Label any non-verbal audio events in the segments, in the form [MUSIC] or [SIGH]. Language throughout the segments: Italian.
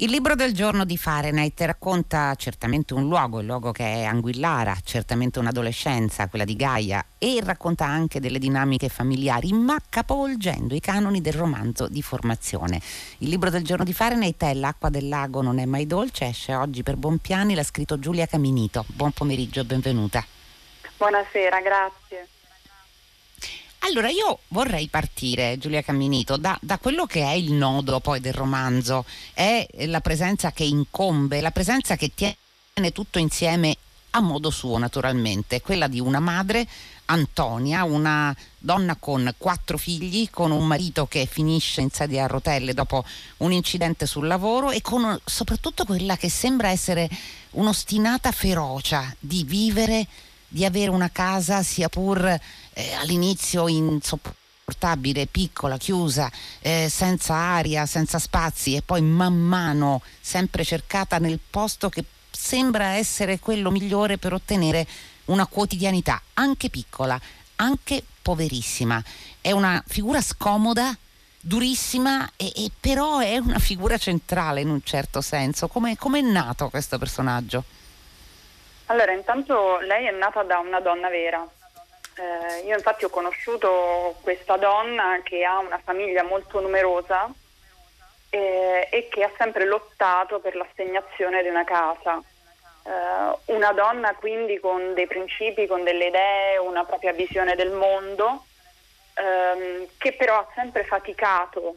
Il libro del giorno di Fahrenheit racconta certamente un luogo, il luogo che è Anguillara, certamente un'adolescenza, quella di Gaia, e racconta anche delle dinamiche familiari, ma capovolgendo i canoni del romanzo di formazione. Il libro del giorno di Fahrenheit è L'acqua del lago non è mai dolce, esce oggi per Bonpiani, l'ha scritto Giulia Caminito. Buon pomeriggio, benvenuta. Buonasera, grazie. Allora io vorrei partire, Giulia Camminito, da, da, quello che è il nodo poi del romanzo, è la presenza che incombe, la presenza che tiene tutto insieme a modo suo naturalmente, quella di una madre, Antonia, una donna con quattro figli, con un marito che finisce in sedia a rotelle dopo un incidente sul lavoro e con soprattutto quella che sembra essere un'ostinata ferocia di vivere di avere una casa sia pur eh, all'inizio insopportabile, piccola, chiusa, eh, senza aria, senza spazi e poi man mano sempre cercata nel posto che sembra essere quello migliore per ottenere una quotidianità anche piccola, anche poverissima. È una figura scomoda, durissima e, e però è una figura centrale in un certo senso. Come è nato questo personaggio? Allora, intanto lei è nata da una donna vera. Eh, io infatti ho conosciuto questa donna che ha una famiglia molto numerosa eh, e che ha sempre lottato per l'assegnazione di una casa. Eh, una donna quindi con dei principi, con delle idee, una propria visione del mondo, ehm, che però ha sempre faticato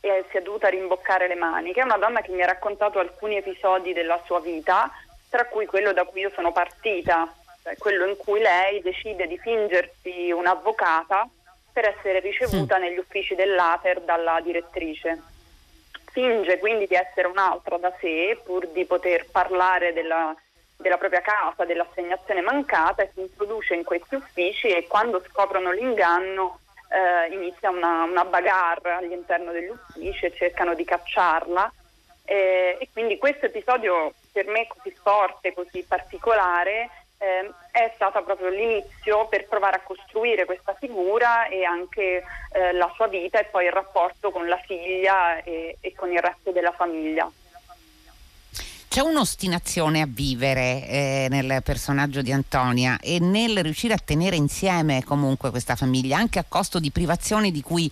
e si è dovuta rimboccare le maniche. È una donna che mi ha raccontato alcuni episodi della sua vita tra cui quello da cui io sono partita, cioè quello in cui lei decide di fingersi un'avvocata per essere ricevuta mm. negli uffici dell'ATER dalla direttrice. Finge quindi di essere un'altra da sé pur di poter parlare della, della propria casa, dell'assegnazione mancata e si introduce in questi uffici e quando scoprono l'inganno eh, inizia una, una bagarre all'interno degli uffici e cercano di cacciarla eh, e quindi questo episodio per me così forte, così particolare, eh, è stata proprio l'inizio per provare a costruire questa figura e anche eh, la sua vita e poi il rapporto con la figlia e, e con il resto della famiglia. C'è un'ostinazione a vivere eh, nel personaggio di Antonia e nel riuscire a tenere insieme comunque questa famiglia, anche a costo di privazioni di cui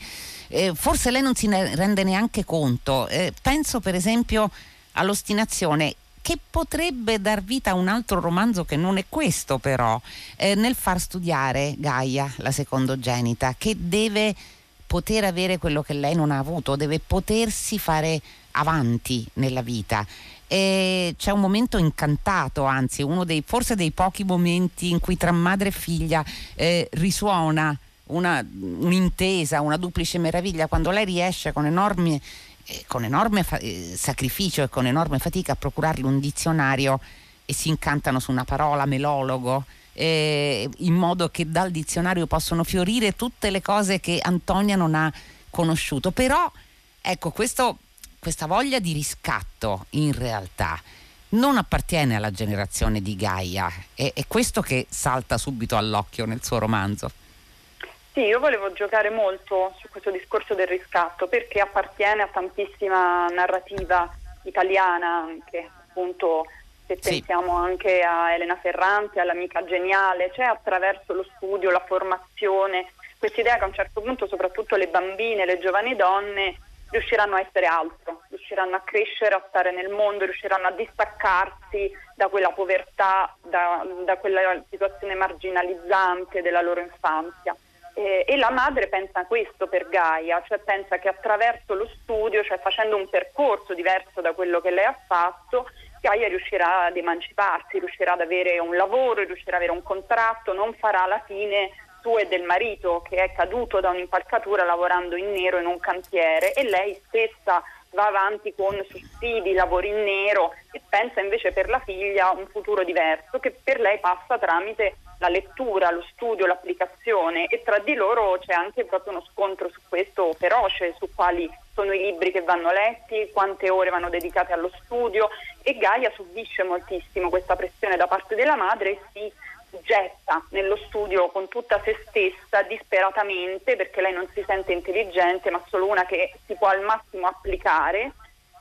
eh, forse lei non si ne rende neanche conto. Eh, penso per esempio all'ostinazione che potrebbe dar vita a un altro romanzo che non è questo però, eh, nel far studiare Gaia, la secondogenita, che deve poter avere quello che lei non ha avuto, deve potersi fare avanti nella vita. E c'è un momento incantato, anzi uno dei forse dei pochi momenti in cui tra madre e figlia eh, risuona una, un'intesa, una duplice meraviglia, quando lei riesce con enormi eh, con enorme fa- eh, sacrificio e con enorme fatica a procurargli un dizionario e si incantano su una parola melologo eh, in modo che dal dizionario possono fiorire tutte le cose che Antonia non ha conosciuto. Però ecco questo, questa voglia di riscatto in realtà non appartiene alla generazione di Gaia. È, è questo che salta subito all'occhio nel suo romanzo sì, io volevo giocare molto su questo discorso del riscatto perché appartiene a tantissima narrativa italiana anche, appunto se sì. pensiamo anche a Elena Ferrante, all'amica geniale, cioè attraverso lo studio, la formazione, questa idea che a un certo punto soprattutto le bambine, le giovani donne riusciranno a essere altro, riusciranno a crescere, a stare nel mondo, riusciranno a distaccarsi da quella povertà, da, da quella situazione marginalizzante della loro infanzia. Eh, e la madre pensa questo per Gaia, cioè pensa che attraverso lo studio, cioè facendo un percorso diverso da quello che lei ha fatto, Gaia riuscirà ad emanciparsi, riuscirà ad avere un lavoro, riuscirà ad avere un contratto, non farà la fine sua e del marito che è caduto da un'impalcatura lavorando in nero in un cantiere e lei stessa va avanti con sussidi, lavori in nero e pensa invece per la figlia un futuro diverso che per lei passa tramite la lettura, lo studio, l'applicazione e tra di loro c'è anche proprio uno scontro su questo feroce, su quali sono i libri che vanno letti, quante ore vanno dedicate allo studio e Gaia subisce moltissimo questa pressione da parte della madre e si getta nello studio con tutta se stessa disperatamente perché lei non si sente intelligente ma solo una che si può al massimo applicare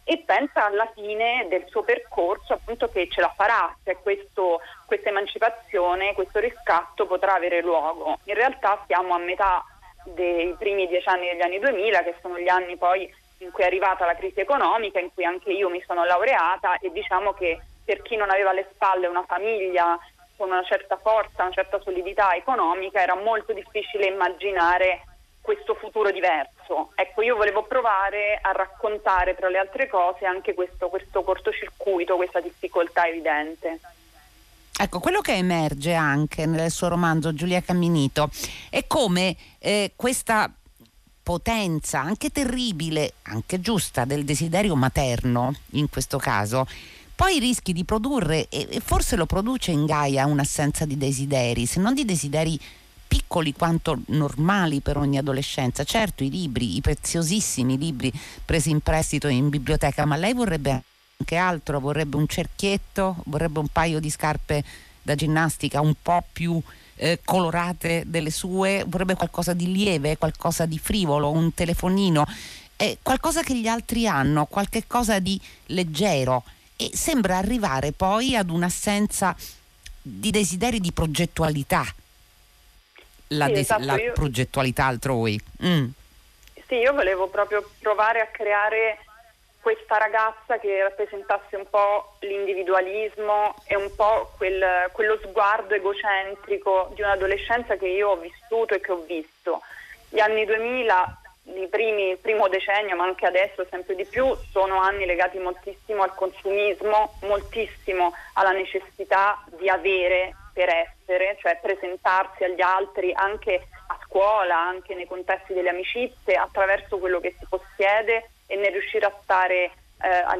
e pensa alla fine del suo percorso appunto che ce la farà, cioè questo, questa emancipazione, questo riscatto potrà avere luogo. In realtà siamo a metà dei primi dieci anni degli anni 2000, che sono gli anni poi in cui è arrivata la crisi economica, in cui anche io mi sono laureata e diciamo che per chi non aveva alle spalle una famiglia con una certa forza, una certa solidità economica, era molto difficile immaginare questo futuro diverso. Ecco, io volevo provare a raccontare tra le altre cose anche questo, questo cortocircuito, questa difficoltà evidente. Ecco, quello che emerge anche nel suo romanzo Giulia Camminito è come eh, questa potenza anche terribile, anche giusta del desiderio materno in questo caso, poi rischi di produrre, e forse lo produce in Gaia un'assenza di desideri, se non di desideri piccoli quanto normali per ogni adolescenza. Certo, i libri, i preziosissimi libri presi in prestito in biblioteca, ma lei vorrebbe anche altro, vorrebbe un cerchietto, vorrebbe un paio di scarpe da ginnastica un po' più eh, colorate delle sue, vorrebbe qualcosa di lieve, qualcosa di frivolo, un telefonino, eh, qualcosa che gli altri hanno, qualche cosa di leggero e sembra arrivare poi ad un'assenza di desideri di progettualità la, sì, esatto, la io... progettualità altrui. Mm. Sì, io volevo proprio provare a creare questa ragazza che rappresentasse un po' l'individualismo e un po' quel, quello sguardo egocentrico di un'adolescenza che io ho vissuto e che ho visto. Gli anni 2000, il primo decennio, ma anche adesso sempre di più, sono anni legati moltissimo al consumismo, moltissimo alla necessità di avere per essere, cioè presentarsi agli altri anche a scuola, anche nei contesti delle amicizie, attraverso quello che si possiede e nel riuscire a stare eh, a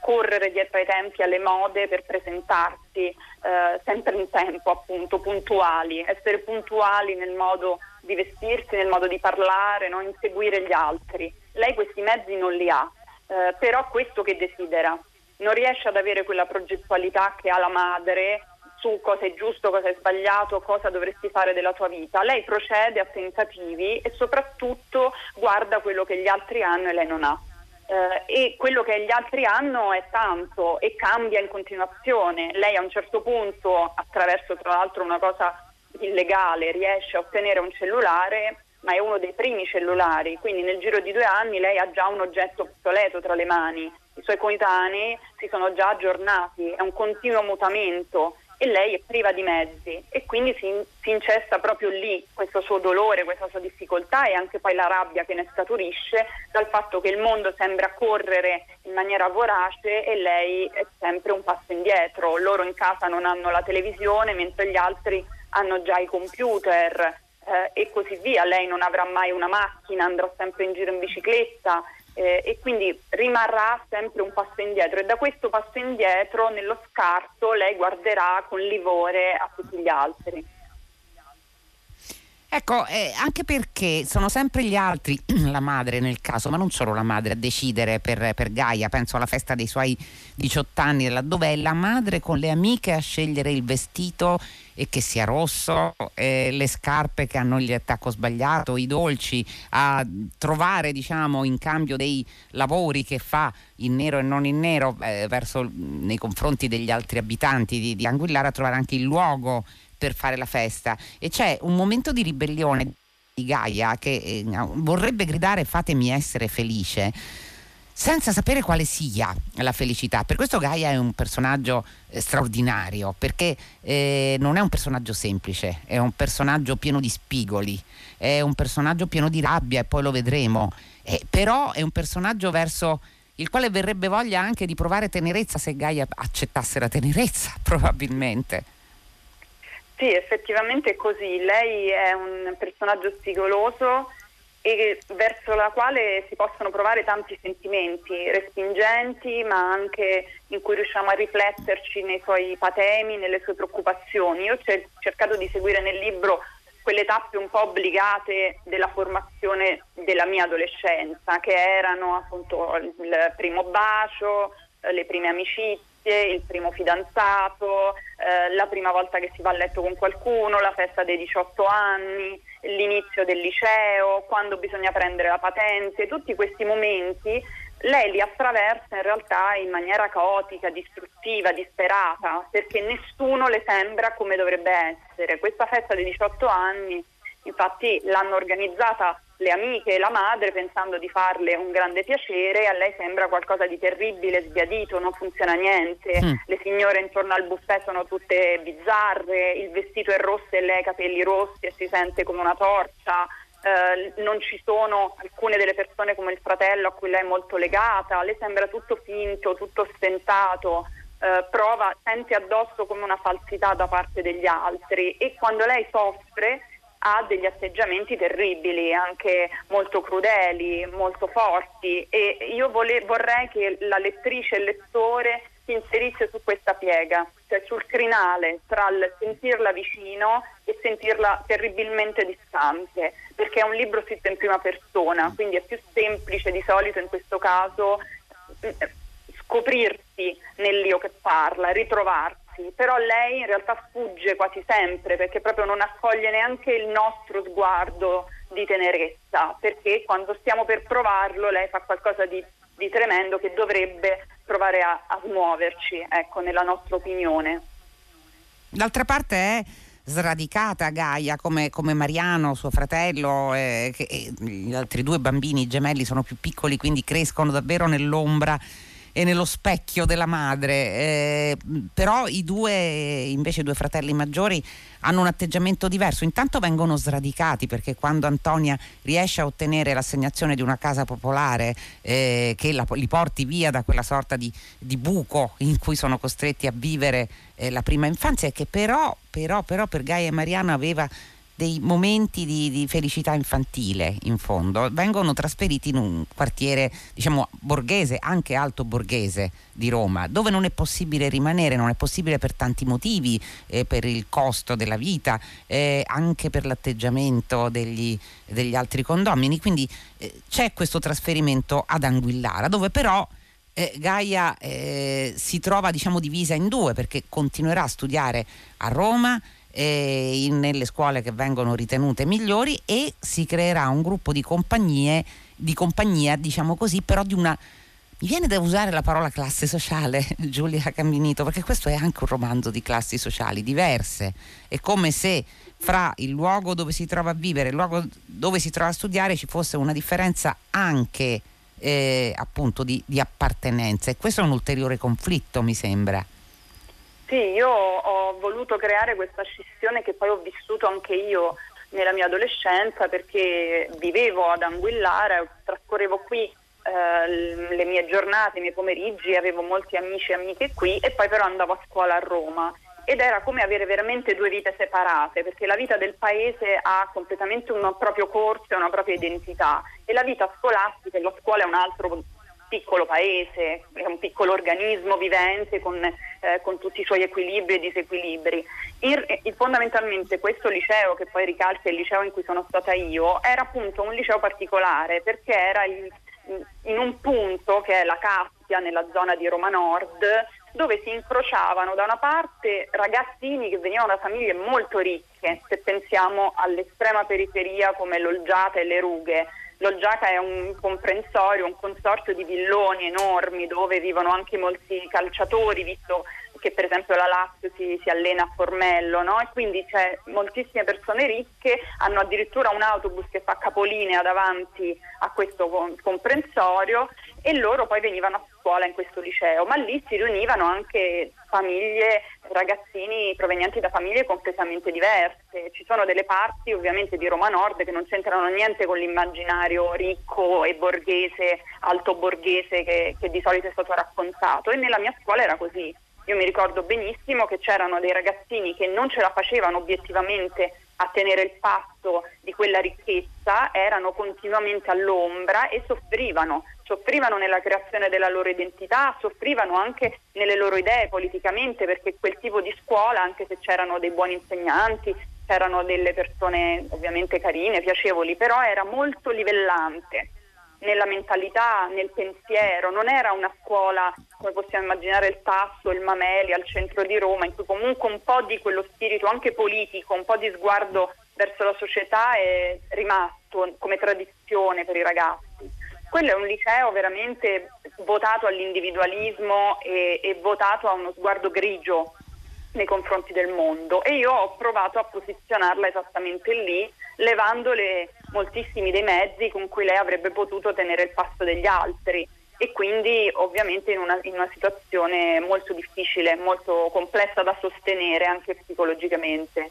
correre dietro ai tempi, alle mode per presentarsi eh, sempre in tempo, appunto, puntuali, essere puntuali nel modo di vestirsi, nel modo di parlare, no? inseguire gli altri. Lei questi mezzi non li ha, eh, però questo che desidera. Non riesce ad avere quella progettualità che ha la madre su cosa è giusto, cosa è sbagliato, cosa dovresti fare della tua vita. Lei procede a tentativi e soprattutto guarda quello che gli altri hanno e lei non ha. Eh, e quello che gli altri hanno è tanto e cambia in continuazione. Lei a un certo punto, attraverso tra l'altro una cosa illegale, riesce a ottenere un cellulare, ma è uno dei primi cellulari, quindi nel giro di due anni lei ha già un oggetto obsoleto tra le mani. I suoi coetanei si sono già aggiornati, è un continuo mutamento e lei è priva di mezzi e quindi si, si, incesta proprio lì questo suo dolore, questa sua difficoltà e anche poi la rabbia che ne scaturisce dal fatto che il mondo sembra correre in maniera vorace e lei è sempre un passo indietro. Loro in casa non hanno la televisione mentre gli altri hanno già i computer eh, e così via. Lei non avrà mai una macchina, andrà sempre in giro in bicicletta eh, e quindi rimarrà sempre un passo indietro e da questo passo indietro nello scarto lei guarderà con livore a tutti gli altri. Ecco, eh, anche perché sono sempre gli altri, [CLEARS THROAT] la madre nel caso, ma non solo la madre, a decidere per, per Gaia, penso alla festa dei suoi 18 anni, dove è la madre con le amiche a scegliere il vestito e che sia rosso, eh, le scarpe che hanno il tacco sbagliato, i dolci, a trovare diciamo in cambio dei lavori che fa in nero e non in nero eh, verso, nei confronti degli altri abitanti di, di Anguillara, a trovare anche il luogo per fare la festa e c'è un momento di ribellione di Gaia che eh, vorrebbe gridare fatemi essere felice senza sapere quale sia la felicità. Per questo Gaia è un personaggio eh, straordinario, perché eh, non è un personaggio semplice, è un personaggio pieno di spigoli, è un personaggio pieno di rabbia e poi lo vedremo, eh, però è un personaggio verso il quale verrebbe voglia anche di provare tenerezza se Gaia accettasse la tenerezza, [LAUGHS] probabilmente. Sì, effettivamente è così. Lei è un personaggio spigoloso e verso la quale si possono provare tanti sentimenti respingenti, ma anche in cui riusciamo a rifletterci nei suoi patemi, nelle sue preoccupazioni. Io ho cercato di seguire nel libro quelle tappe un po' obbligate della formazione della mia adolescenza, che erano appunto il primo bacio, le prime amicizie il primo fidanzato, eh, la prima volta che si va a letto con qualcuno, la festa dei 18 anni, l'inizio del liceo, quando bisogna prendere la patente, tutti questi momenti lei li attraversa in realtà in maniera caotica, distruttiva, disperata, perché nessuno le sembra come dovrebbe essere. Questa festa dei 18 anni, infatti, l'hanno organizzata le amiche e la madre pensando di farle un grande piacere, a lei sembra qualcosa di terribile, sbiadito, non funziona niente, mm. le signore intorno al buffet sono tutte bizzarre, il vestito è rosso e lei ha i capelli rossi e si sente come una torcia. Eh, non ci sono alcune delle persone come il fratello a cui lei è molto legata, le sembra tutto finto, tutto stentato, eh, prova, sente addosso come una falsità da parte degli altri e quando lei soffre ha degli atteggiamenti terribili, anche molto crudeli, molto forti. E io vole- vorrei che la lettrice e il lettore si inserisse su questa piega, cioè sul crinale tra il sentirla vicino e sentirla terribilmente distante, perché è un libro scritto in prima persona, quindi è più semplice di solito in questo caso eh, scoprirsi nell'io che parla, ritrovarsi, però lei in realtà sfugge quasi sempre perché proprio non accoglie neanche il nostro sguardo di tenerezza, perché quando stiamo per provarlo lei fa qualcosa di, di tremendo che dovrebbe provare a, a smuoverci, ecco, nella nostra opinione. D'altra parte è sradicata Gaia come, come Mariano, suo fratello, eh, che, e gli altri due bambini gemelli sono più piccoli, quindi crescono davvero nell'ombra e nello specchio della madre, eh, però i due, invece due fratelli maggiori, hanno un atteggiamento diverso. Intanto vengono sradicati perché quando Antonia riesce a ottenere l'assegnazione di una casa popolare eh, che la, li porti via da quella sorta di, di, buco in cui sono costretti a vivere eh, la prima infanzia e che però, però, però per Gaia e Mariano aveva dei momenti di, di, felicità infantile in fondo vengono trasferiti in un quartiere diciamo borghese anche alto borghese di Roma dove non è possibile rimanere non è possibile per tanti motivi eh, per il costo della vita eh, anche per l'atteggiamento degli, degli altri condomini. Quindi eh, c'è questo trasferimento ad Anguillara dove però eh, Gaia eh, si trova diciamo divisa in due perché continuerà a studiare a Roma eh, in, nelle scuole che vengono ritenute migliori e si creerà un gruppo di compagnie, di compagnia, diciamo così, però di una mi viene da usare la parola classe sociale, [LAUGHS] Giulia Cambinito, perché questo è anche un romanzo di classi sociali diverse. È come se fra il luogo dove si trova a vivere e il luogo dove si trova a studiare ci fosse una differenza anche eh, appunto di, di appartenenza e questo è un ulteriore conflitto, mi sembra. Sì, io ho voluto creare questa scissione che poi ho vissuto anche io nella mia adolescenza perché vivevo ad Anguillara, trascorrevo qui eh, le mie giornate, i miei pomeriggi, avevo molti amici e amiche qui e poi però andavo a scuola a Roma. Ed era come avere veramente due vite separate perché la vita del paese ha completamente un proprio corso e una propria identità. E la vita scolastica la scuola è un altro piccolo paese, è un piccolo organismo vivente con, eh, con tutti i suoi equilibri e disequilibri. Il, il, fondamentalmente questo liceo, che poi ricalca il liceo in cui sono stata io, era appunto un liceo particolare perché era il, in un punto che è la Caspia, nella zona di Roma Nord, dove si incrociavano da una parte ragazzini che venivano da famiglie molto ricche, se pensiamo all'estrema periferia come l'Olgiata e le Rughe, L'Olgiaca è un comprensorio, un consorzio di villoni enormi dove vivono anche molti calciatori, visto che per esempio la Lazio si, si allena a Formello, no? e quindi c'è moltissime persone ricche, hanno addirittura un autobus che fa capolinea davanti a questo comprensorio e loro poi venivano a scuola in questo liceo, ma lì si riunivano anche famiglie, ragazzini provenienti da famiglie completamente diverse. Ci sono delle parti ovviamente di Roma Nord che non c'entrano niente con l'immaginario ricco e borghese, alto borghese che, che di solito è stato raccontato e nella mia scuola era così. Io mi ricordo benissimo che c'erano dei ragazzini che non ce la facevano obiettivamente a tenere il passo di quella ricchezza, erano continuamente all'ombra e soffrivano, soffrivano nella creazione della loro identità, soffrivano anche nelle loro idee politicamente perché quel tipo di scuola, anche se c'erano dei buoni insegnanti, c'erano delle persone ovviamente carine, piacevoli, però era molto livellante nella mentalità, nel pensiero, non era una scuola come possiamo immaginare il Tasso, il Mameli al centro di Roma, in cui comunque un po' di quello spirito anche politico, un po' di sguardo verso la società è rimasto come tradizione per i ragazzi. quello è un liceo veramente votato all'individualismo e, e votato a uno sguardo grigio nei confronti del mondo e io ho provato a posizionarla esattamente lì, levandole moltissimi dei mezzi con cui lei avrebbe potuto tenere il passo degli altri e quindi ovviamente in una, in una situazione molto difficile, molto complessa da sostenere anche psicologicamente.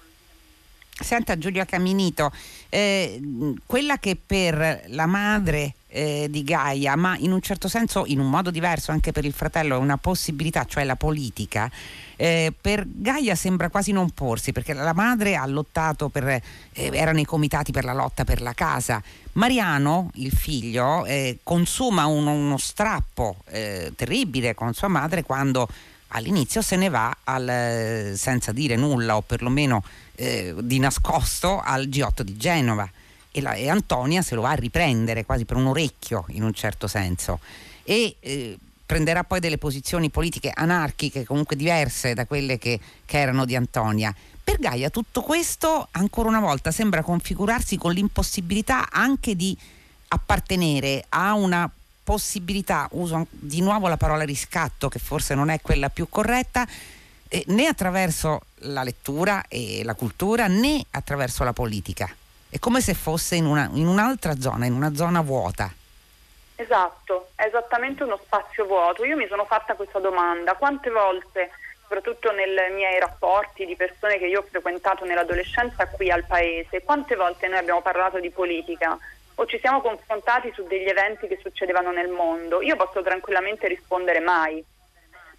Senta Giulia Caminito, eh, quella che per la madre eh, di Gaia, ma in un certo senso in un modo diverso anche per il fratello è una possibilità, cioè la politica, eh, per Gaia sembra quasi non porsi perché la madre ha lottato per, eh, era nei comitati per la lotta per la casa. Mariano, il figlio, eh, consuma uno, uno strappo eh, terribile con sua madre quando all'inizio se ne va al, senza dire nulla o perlomeno eh, di nascosto al G8 di Genova e, la, e, Antonia se lo va a riprendere quasi per un orecchio in un certo senso e eh, prenderà poi delle posizioni politiche anarchiche comunque diverse da quelle che, che erano di Antonia. Per Gaia tutto questo ancora una volta sembra configurarsi con l'impossibilità anche di appartenere a una possibilità, uso di nuovo la parola riscatto che forse non è quella più corretta, eh, né attraverso la lettura e la cultura né attraverso la politica. È come se fosse in, una, in un'altra zona, in una zona vuota. Esatto, è esattamente uno spazio vuoto. Io mi sono fatta questa domanda, quante volte, soprattutto nei miei rapporti di persone che io ho frequentato nell'adolescenza qui al paese, quante volte noi abbiamo parlato di politica o ci siamo confrontati su degli eventi che succedevano nel mondo? Io posso tranquillamente rispondere mai.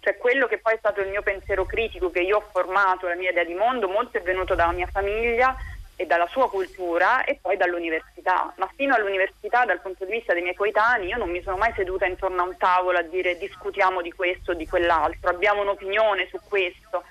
Cioè quello che poi è stato il mio pensiero critico, che io ho formato, la mia idea di mondo, molto è venuto dalla mia famiglia e dalla sua cultura e poi dall'università. Ma fino all'università, dal punto di vista dei miei coetanei, io non mi sono mai seduta intorno a un tavolo a dire discutiamo di questo o di quell'altro, abbiamo un'opinione su questo.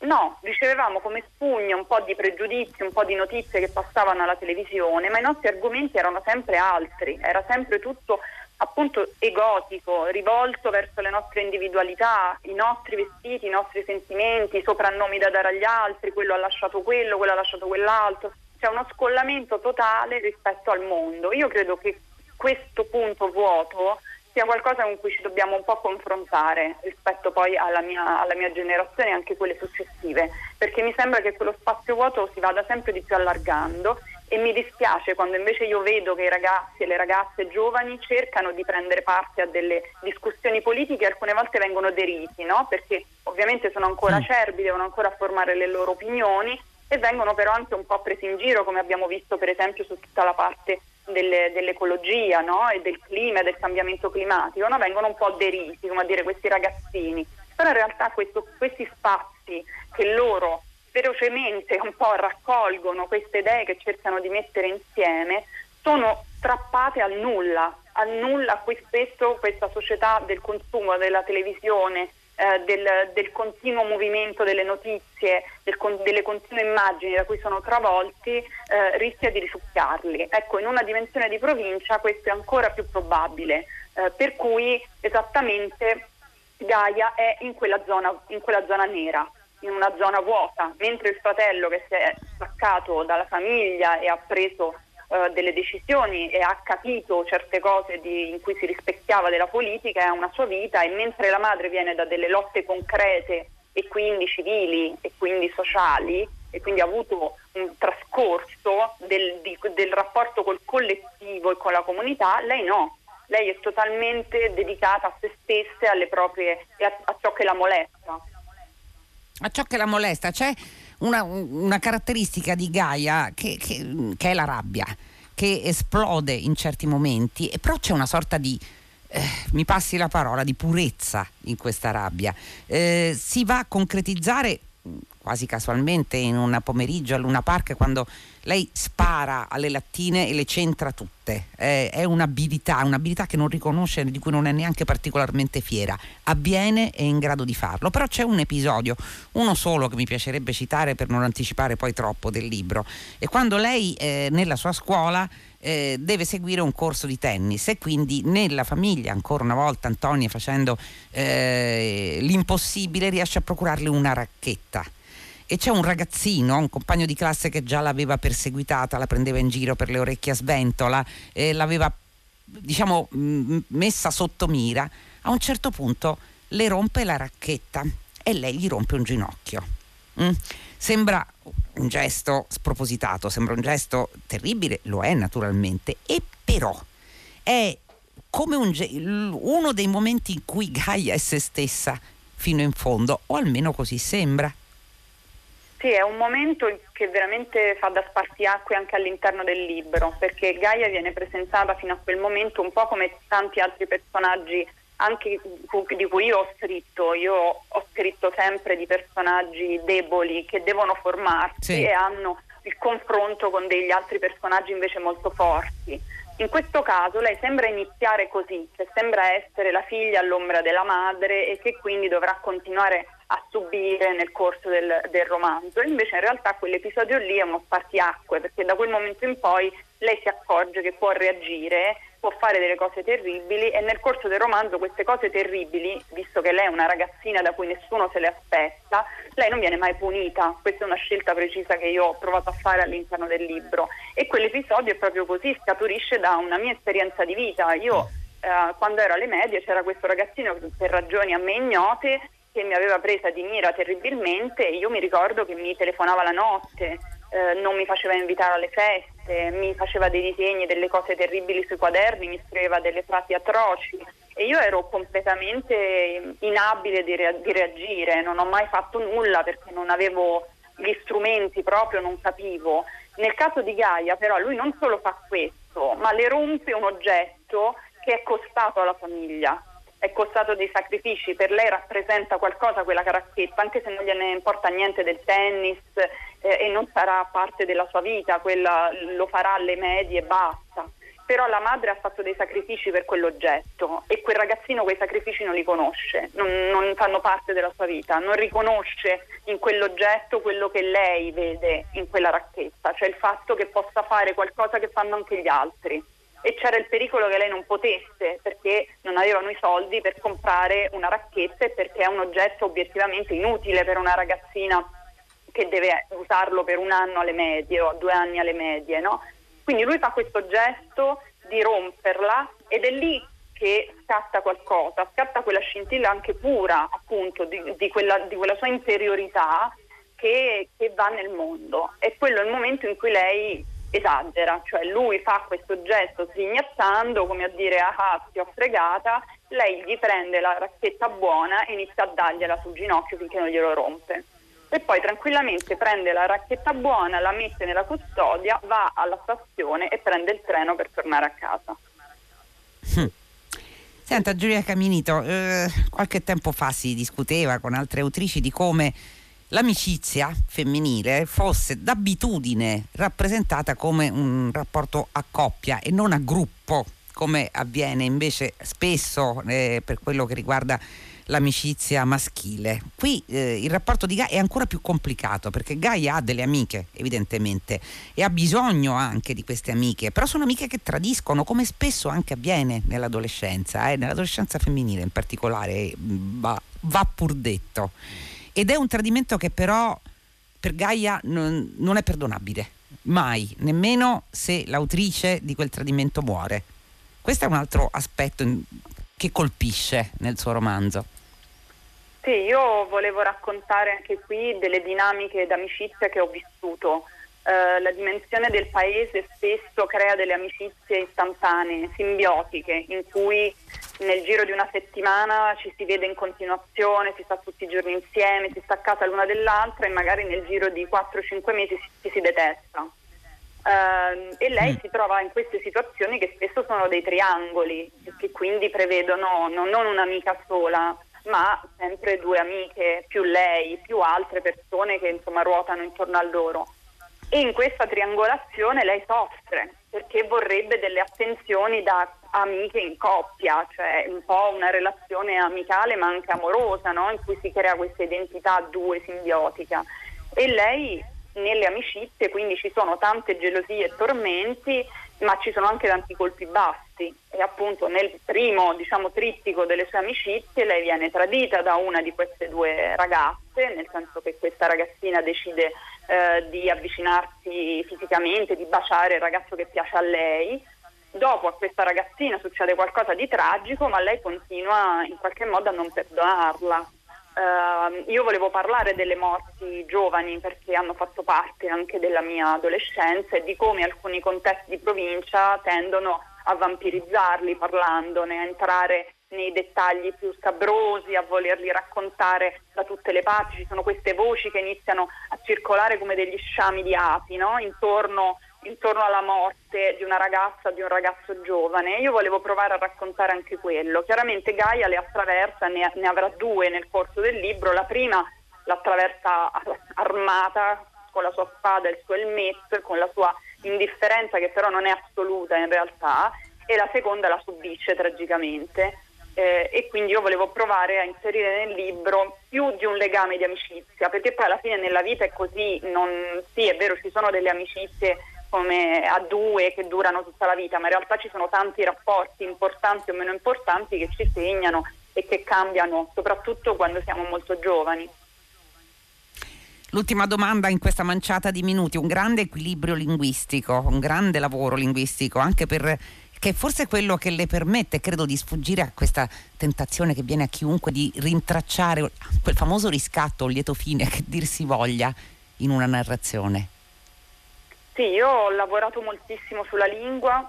No, ricevevamo come spugna un po' di pregiudizi, un po' di notizie che passavano alla televisione, ma i nostri argomenti erano sempre altri, era sempre tutto appunto egotico, rivolto verso le nostre individualità, i nostri vestiti, i nostri sentimenti, i soprannomi da dare agli altri, quello ha lasciato quello, quello ha lasciato quell'altro. C'è uno scollamento totale rispetto al mondo. Io credo che questo punto vuoto sia qualcosa con cui ci dobbiamo un po' confrontare rispetto poi alla mia, alla mia generazione e anche quelle successive, perché mi sembra che quello spazio vuoto si vada sempre di più allargando e mi dispiace quando invece io vedo che i ragazzi e le ragazze giovani cercano di prendere parte a delle discussioni politiche e alcune volte vengono deriti, no? perché ovviamente sono ancora acerbi, devono ancora formare le loro opinioni e vengono però anche un po' presi in giro come abbiamo visto per esempio su tutta la parte delle, dell'ecologia no? e del clima e del cambiamento climatico, no? vengono un po' deriti, come a dire questi ragazzini, però in realtà questo, questi spazi che loro ferocemente un po' raccolgono queste idee che cercano di mettere insieme, sono strappate al nulla, al nulla a cui spesso questa società del consumo, della televisione, eh, del, del, continuo movimento delle notizie, del, delle continue immagini da cui sono travolti, eh, rischia di risucchiarli. Ecco, in una dimensione di provincia questo è ancora più probabile, eh, per cui esattamente Gaia è in quella zona, in quella zona nera in una zona vuota, mentre il fratello che si è staccato dalla famiglia e ha preso uh, delle decisioni e ha capito certe cose di, in cui si rispecchiava della politica e ha una sua vita e mentre la madre viene da delle lotte concrete e quindi civili e quindi sociali e quindi ha avuto un trascorso del, di, del rapporto col collettivo e con la comunità, lei no, lei è totalmente dedicata a se stessa e a, a ciò che la molesta a ciò che la molesta. C'è una, una caratteristica di Gaia che, che, che, è la rabbia, che esplode in certi momenti, e però c'è una sorta di, eh, mi passi la parola, di purezza in questa rabbia. Eh, si va a concretizzare quasi casualmente in un pomeriggio a Luna Park quando lei spara alle lattine e le centra tutte. Eh, è un'abilità, un'abilità che non riconosce, di cui non è neanche particolarmente fiera. Avviene e è in grado di farlo. Però c'è un episodio, uno solo che mi piacerebbe citare per non anticipare poi troppo del libro. E quando lei eh, nella sua scuola eh, deve seguire un corso di tennis e quindi nella famiglia, ancora una volta Antonia facendo eh, l'impossibile, riesce a procurarle una racchetta e c'è un ragazzino, un compagno di classe che già l'aveva perseguitata, la prendeva in giro per le orecchie a sventola, eh, l'aveva diciamo messa sotto mira, a un certo punto le rompe la racchetta e lei gli rompe un ginocchio. Mm? Sembra un gesto spropositato, sembra un gesto terribile, lo è naturalmente, e però è come un ge- uno dei momenti in cui Gaia è se stessa fino in fondo, o almeno così sembra. Sì, è un momento che veramente fa da spartiacque anche all'interno del libro, perché Gaia viene presentata fino a quel momento un po' come tanti altri personaggi anche di cui io ho scritto. Io ho scritto sempre di personaggi deboli che devono formarsi sì. e hanno il confronto con degli altri personaggi invece molto forti. In questo caso lei sembra iniziare così, cioè sembra essere la figlia all'ombra della madre e che quindi dovrà continuare a subire nel corso del, del romanzo. Invece in realtà quell'episodio lì è uno spartiacque perché da quel momento in poi lei si accorge che può reagire può fare delle cose terribili e nel corso del romanzo queste cose terribili, visto che lei è una ragazzina da cui nessuno se le aspetta, lei non viene mai punita. Questa è una scelta precisa che io ho provato a fare all'interno del libro e quell'episodio è proprio così, scaturisce da una mia esperienza di vita. Io eh, quando ero alle medie c'era questo ragazzino per ragioni a me ignote che mi aveva presa di mira terribilmente io mi ricordo che mi telefonava la notte, eh, non mi faceva invitare alle feste, mi faceva dei disegni, delle cose terribili sui quaderni, mi scriveva delle frasi atroci e io ero completamente inabile di, rea- di reagire, non ho mai fatto nulla perché non avevo gli strumenti proprio, non capivo. Nel caso di Gaia però lui non solo fa questo, ma le rompe un oggetto che è costato alla famiglia è costato dei sacrifici, per lei rappresenta qualcosa quella caracchetta, anche se non gliene importa niente del tennis eh, e non sarà parte della sua vita, quella, lo farà alle medie e basta. Però la madre ha fatto dei sacrifici per quell'oggetto e quel ragazzino quei sacrifici non li conosce, non, non fanno parte della sua vita, non riconosce in quell'oggetto quello che lei vede in quella racchetta, cioè il fatto che possa fare qualcosa che fanno anche gli altri e c'era il pericolo che lei non potesse perché non avevano i soldi per comprare una racchetta e perché è un oggetto obiettivamente inutile per una ragazzina che deve usarlo per un anno alle medie o due anni alle medie. No? Quindi lui fa questo gesto di romperla ed è lì che scatta qualcosa, scatta quella scintilla anche pura appunto di, di, quella, di quella, sua interiorità che, che va nel mondo. E quello è il momento in cui lei esagera, cioè lui fa questo gesto sghignazzando come a dire ah ti ho fregata, lei gli prende la racchetta buona e inizia a dargliela sul ginocchio finché non glielo rompe. E poi tranquillamente prende la racchetta buona, la mette nella custodia, va alla stazione e prende il treno per tornare a casa. Hm. Senta Giulia Caminito, eh, qualche tempo fa si discuteva con altre autrici di come l'amicizia femminile fosse d'abitudine rappresentata come un rapporto a coppia e non a gruppo, come avviene invece spesso eh, per quello che riguarda l'amicizia maschile. Qui eh, il rapporto di Gaia è ancora più complicato perché Gaia ha delle amiche, evidentemente, e ha bisogno anche di queste amiche, però sono amiche che tradiscono, come spesso anche avviene nell'adolescenza, eh, nell'adolescenza femminile in particolare, va, va pur detto ed è un tradimento che però per Gaia non, non è perdonabile, mai, nemmeno se l'autrice di quel tradimento muore. Questo è un altro aspetto che colpisce nel suo romanzo. Sì, io volevo raccontare anche qui delle dinamiche d'amicizia che ho vissuto. Eh, la dimensione del paese spesso crea delle amicizie istantanee, simbiotiche, in cui nel giro di una settimana ci si vede in continuazione, si sta tutti i giorni insieme, si sta a casa l'una dell'altra e magari nel giro di 4-5 mesi si, si, detesta. Uh, e lei mm. si trova in queste situazioni che spesso sono dei triangoli, che quindi prevedono non, non un'amica sola, ma sempre due amiche, più lei, più altre persone che insomma ruotano intorno a loro. E in questa triangolazione lei soffre perché vorrebbe delle attenzioni da amiche in coppia, cioè un po' una relazione amicale ma anche amorosa, no? in cui si crea questa identità due simbiotica. E lei nelle amicizie quindi ci sono tante gelosie e tormenti, ma ci sono anche tanti colpi bassi. E appunto nel primo diciamo, trittico delle sue amicizie lei viene tradita da una di queste due ragazze, nel senso che questa ragazzina decide eh, di avvicinarsi fisicamente, di baciare il ragazzo che piace a lei dopo a questa ragazzina succede qualcosa di tragico, ma lei continua in qualche modo a non perdonarla. Uh, io volevo parlare delle morti giovani perché hanno fatto parte anche della mia adolescenza e di come alcuni contesti di provincia tendono a vampirizzarli parlandone, a entrare nei dettagli più scabrosi, a volerli raccontare da tutte le parti. Ci sono queste voci che iniziano a circolare come degli sciami di api no? intorno, intorno, alla morte di una ragazza, di un ragazzo giovane. Io volevo provare a raccontare anche quello. Chiaramente Gaia le attraversa, ne, ne avrà due nel corso del libro. La prima l'attraversa armata con la sua spada il suo elmetto, con la sua indifferenza che però non è assoluta in realtà, e la seconda la subisce tragicamente eh, e quindi io volevo provare a inserire nel libro più di un legame di amicizia, perché poi alla fine nella vita è così, non, sì è vero ci sono delle amicizie come a due che durano tutta la vita, ma in realtà ci sono tanti rapporti importanti o meno importanti che ci segnano e che cambiano, soprattutto quando siamo molto giovani. L'ultima domanda in questa manciata di minuti, un grande equilibrio linguistico, un grande lavoro linguistico anche per che forse è quello che le permette, credo, di sfuggire a questa tentazione che viene a chiunque di rintracciare quel famoso riscatto o lieto fine che dir si voglia in una narrazione. Sì, io ho lavorato moltissimo sulla lingua,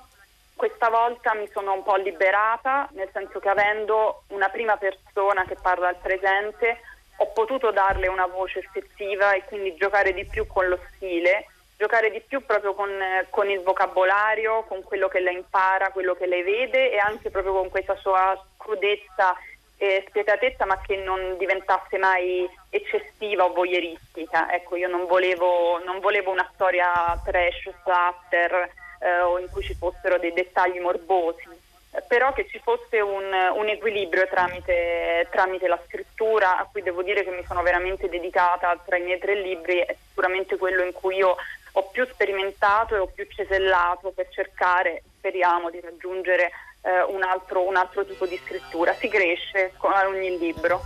questa volta mi sono un po' liberata, nel senso che avendo una prima persona che parla al presente, ho potuto darle una voce effettiva e quindi giocare di più con lo stile giocare di più proprio con, con, il vocabolario, con quello che lei impara, quello che lei vede e anche proprio con questa sua crudezza e spietatezza ma che non diventasse mai eccessiva o voyeuristica. Ecco, io non volevo, non volevo una storia trash, splatter eh, o in cui ci fossero dei dettagli morbosi però che ci fosse un, un equilibrio tramite, tramite, la scrittura, a cui devo dire che mi sono veramente dedicata tra i miei tre libri, è sicuramente quello in cui io ho più sperimentato e ho più cesellato per cercare, speriamo, di raggiungere eh, un, altro, un altro tipo di scrittura. Si cresce con ogni libro.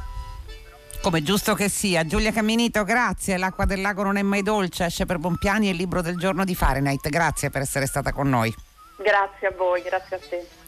Come giusto che sia. Giulia Camminito, grazie. L'acqua del lago non è mai dolce, esce per Bompiani e il libro del giorno di Fahrenheit. Grazie per essere stata con noi. Grazie a voi, grazie a te.